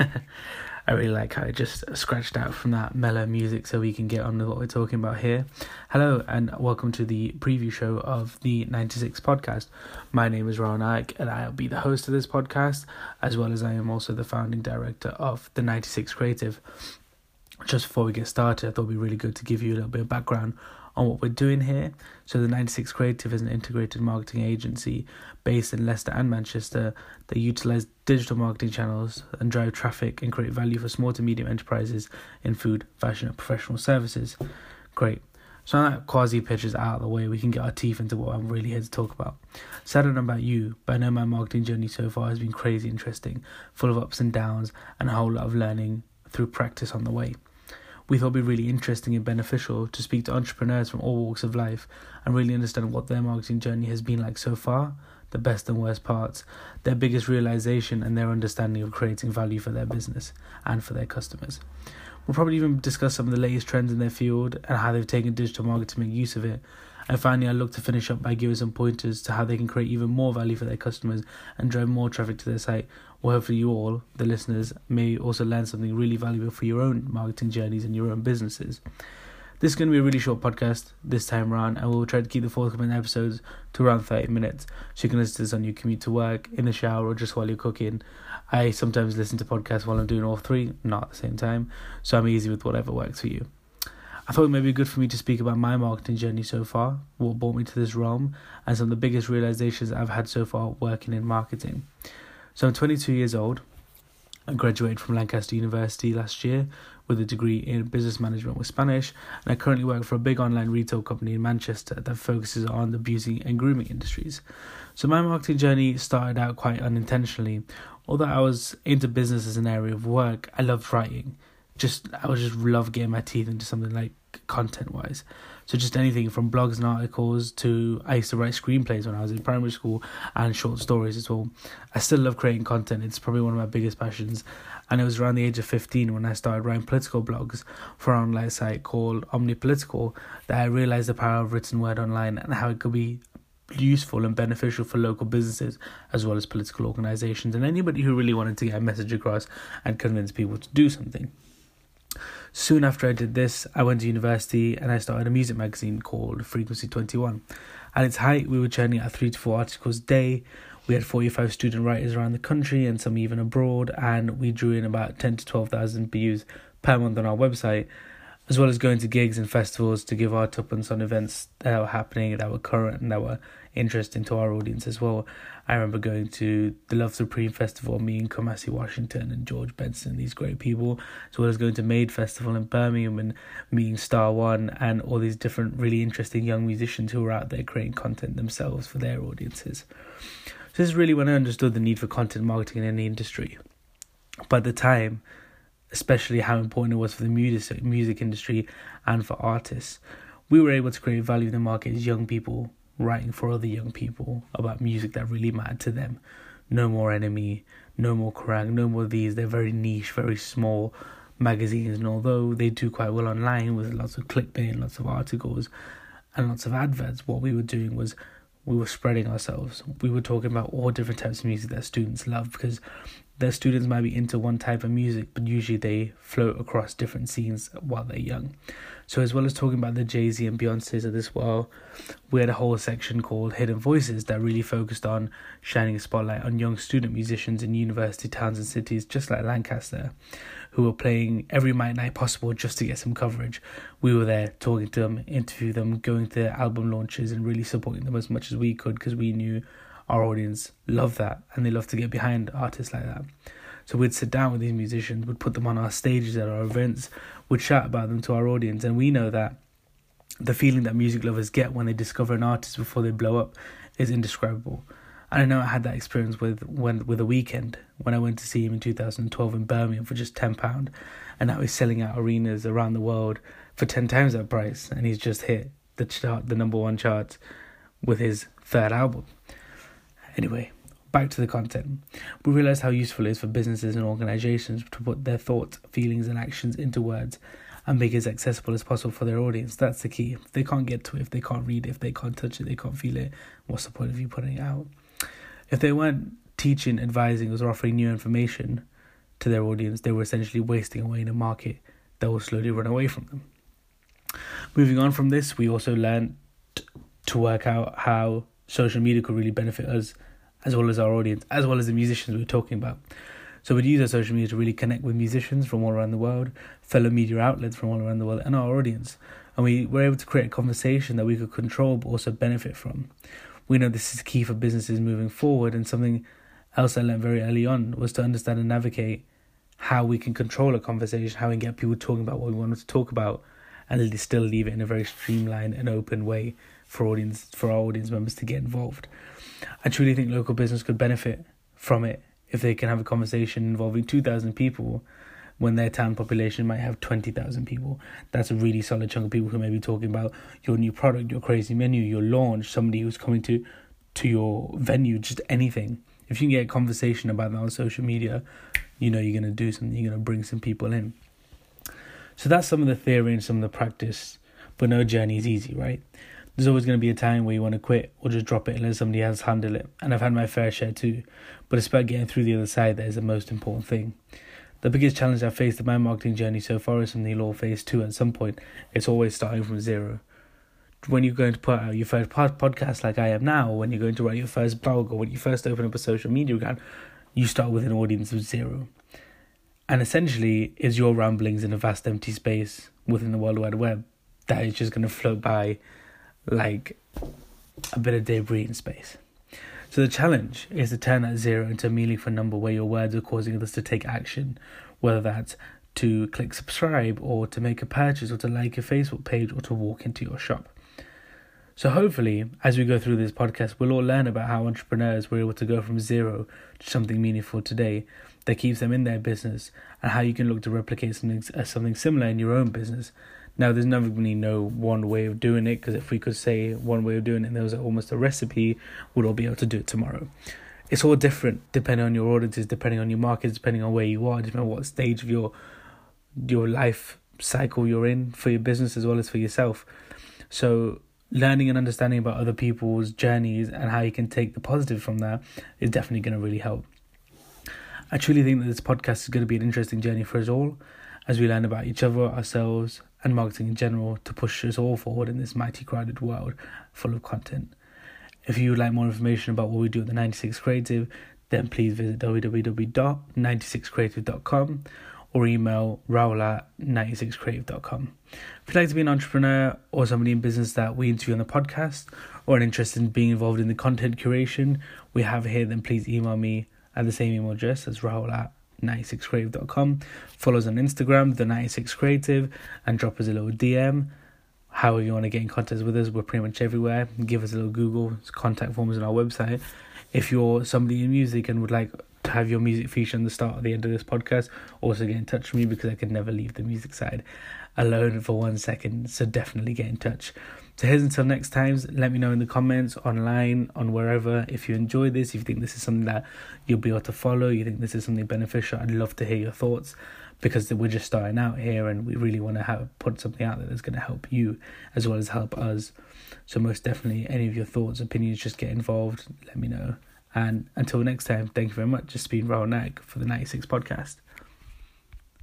I really like how it just scratched out from that mellow music so we can get on with what we're talking about here. Hello and welcome to the preview show of the 96 podcast. My name is Ron Ike and I'll be the host of this podcast as well as I am also the founding director of the 96 Creative. Just before we get started, I thought it'd be really good to give you a little bit of background on what we're doing here. So, the 96 Creative is an integrated marketing agency based in Leicester and Manchester that utilize digital marketing channels and drive traffic and create value for small to medium enterprises in food, fashion, and professional services. Great. So now that quasi pitch is out of the way, we can get our teeth into what I'm really here to talk about. So I don't know about you, but I know my marketing journey so far has been crazy interesting, full of ups and downs, and a whole lot of learning through practice on the way. We thought it'd be really interesting and beneficial to speak to entrepreneurs from all walks of life and really understand what their marketing journey has been like so far, the best and worst parts, their biggest realization, and their understanding of creating value for their business and for their customers. We'll probably even discuss some of the latest trends in their field and how they've taken digital marketing to make use of it. And finally, I look to finish up by giving some pointers to how they can create even more value for their customers and drive more traffic to their site well, hopefully, you all, the listeners, may also learn something really valuable for your own marketing journeys and your own businesses. This is going to be a really short podcast this time around, and we'll try to keep the forthcoming episodes to around 30 minutes so you can listen to this on your commute to work, in the shower, or just while you're cooking. I sometimes listen to podcasts while I'm doing all three, not at the same time, so I'm easy with whatever works for you. I thought it may be good for me to speak about my marketing journey so far, what brought me to this realm, and some of the biggest realizations I've had so far working in marketing. So I'm 22 years old. I graduated from Lancaster University last year with a degree in business management with Spanish, and I currently work for a big online retail company in Manchester that focuses on the beauty and grooming industries. So my marketing journey started out quite unintentionally. Although I was into business as an area of work, I loved writing. Just I would just love getting my teeth into something like content wise. So just anything from blogs and articles to I used to write screenplays when I was in primary school and short stories as well. I still love creating content. It's probably one of my biggest passions. And it was around the age of 15 when I started writing political blogs for an online site called Omnipolitical that I realized the power of written word online and how it could be useful and beneficial for local businesses as well as political organizations and anybody who really wanted to get a message across and convince people to do something. Soon after I did this, I went to university and I started a music magazine called Frequency 21. At its height, we were churning out three to four articles a day. We had 45 student writers around the country and some even abroad, and we drew in about 10 to 12,000 views per month on our website, as well as going to gigs and festivals to give our tuppence on events that were happening, that were current, and that were interesting to our audience as well. I remember going to the Love Supreme Festival, me and Kamasi Washington and George Benson, these great people, as well as going to Made Festival in Birmingham and meeting Star One and all these different really interesting young musicians who were out there creating content themselves for their audiences. So this is really when I understood the need for content marketing in any industry. By the time, especially how important it was for the music music industry and for artists, we were able to create value in the market as young people writing for other young people about music that really mattered to them. No more NME, no more Kerrang, no more these. They're very niche, very small magazines, and although they do quite well online with lots of clickbait and lots of articles and lots of adverts, what we were doing was we were spreading ourselves. We were talking about all different types of music that students love because their students might be into one type of music, but usually they float across different scenes while they're young. So, as well as talking about the Jay Z and Beyonce's of this world, we had a whole section called Hidden Voices that really focused on shining a spotlight on young student musicians in university towns and cities, just like Lancaster, who were playing every night night possible just to get some coverage. We were there talking to them, interview them, going to album launches, and really supporting them as much as we could because we knew our audience love that and they love to get behind artists like that. So we'd sit down with these musicians, we'd put them on our stages at our events, we'd chat about them to our audience, and we know that the feeling that music lovers get when they discover an artist before they blow up is indescribable. And I know I had that experience with when with a Weeknd when I went to see him in 2012 in Birmingham for just ten pound, and now he's selling out arenas around the world for ten times that price, and he's just hit the chart, the number one charts, with his third album. Anyway, back to the content. We realized how useful it is for businesses and organizations to put their thoughts, feelings, and actions into words and make it as accessible as possible for their audience. That's the key. If they can't get to it, if they can't read it, if they can't touch it, they can't feel it, what's the point of you putting it out? If they weren't teaching, advising, or offering new information, to their audience, they were essentially wasting away in a market that will slowly run away from them. Moving on from this, we also learned to work out how social media could really benefit us as well as our audience, as well as the musicians we are talking about. So we'd use our social media to really connect with musicians from all around the world, fellow media outlets from all around the world, and our audience. And we were able to create a conversation that we could control but also benefit from. We know this is key for businesses moving forward, and something else I learned very early on was to understand and navigate how we can control a conversation, how we can get people talking about what we wanted to talk about, and still leave it in a very streamlined and open way for audience for our audience members to get involved. I truly think local business could benefit from it if they can have a conversation involving 2,000 people when their town population might have 20,000 people. That's a really solid chunk of people who may be talking about your new product, your crazy menu, your launch, somebody who's coming to to your venue, just anything. If you can get a conversation about that on social media, you know you're going to do something, you're going to bring some people in. So that's some of the theory and some of the practice, but no journey is easy, right? There's always going to be a time where you want to quit or just drop it and let somebody else handle it. And I've had my fair share too. But it's about getting through the other side that is the most important thing. The biggest challenge I've faced in my marketing journey so far is something you'll all face too at some point. It's always starting from zero. When you're going to put out your first pod- podcast like I am now, when you're going to write your first blog, or when you first open up a social media account, you start with an audience of zero. And essentially, is your ramblings in a vast empty space within the World Wide Web that is just going to float by like a bit of debris in space. So the challenge is to turn that zero into a meaningful number where your words are causing others to take action, whether that's to click subscribe or to make a purchase or to like a Facebook page or to walk into your shop. So hopefully, as we go through this podcast, we'll all learn about how entrepreneurs were able to go from zero to something meaningful today that keeps them in their business, and how you can look to replicate something uh, something similar in your own business now, there's never really no one way of doing it because if we could say one way of doing it and there was almost a recipe, we'd all be able to do it tomorrow. It's all different depending on your audiences, depending on your markets, depending on where you are, depending on what stage of your your life cycle you're in for your business as well as for yourself. So learning and understanding about other people's journeys and how you can take the positive from that is definitely going to really help. I truly think that this podcast is going to be an interesting journey for us all as we learn about each other, ourselves, and marketing in general to push us all forward in this mighty crowded world full of content. If you would like more information about what we do at the 96 Creative, then please visit www.96creative.com or email rahoul at 96creative.com. If you'd like to be an entrepreneur or somebody in business that we interview on the podcast or an interest in being involved in the content curation we have here, then please email me at the same email address as rahoul at 96creative.com. Follow us on Instagram, the 96creative, and drop us a little DM. However, you want to get in contact with us, we're pretty much everywhere. Give us a little Google contact forms on our website. If you're somebody in music and would like to have your music feature on the start or the end of this podcast, also get in touch with me because I can never leave the music side alone for one second. So definitely get in touch. So here's until next time. Let me know in the comments, online, on wherever. If you enjoy this, if you think this is something that you'll be able to follow, you think this is something beneficial, I'd love to hear your thoughts because we're just starting out here and we really want to have put something out there that's going to help you as well as help us. So most definitely, any of your thoughts, opinions, just get involved. Let me know. And until next time, thank you very much. Just been Rahoul Nag for the 96 podcast.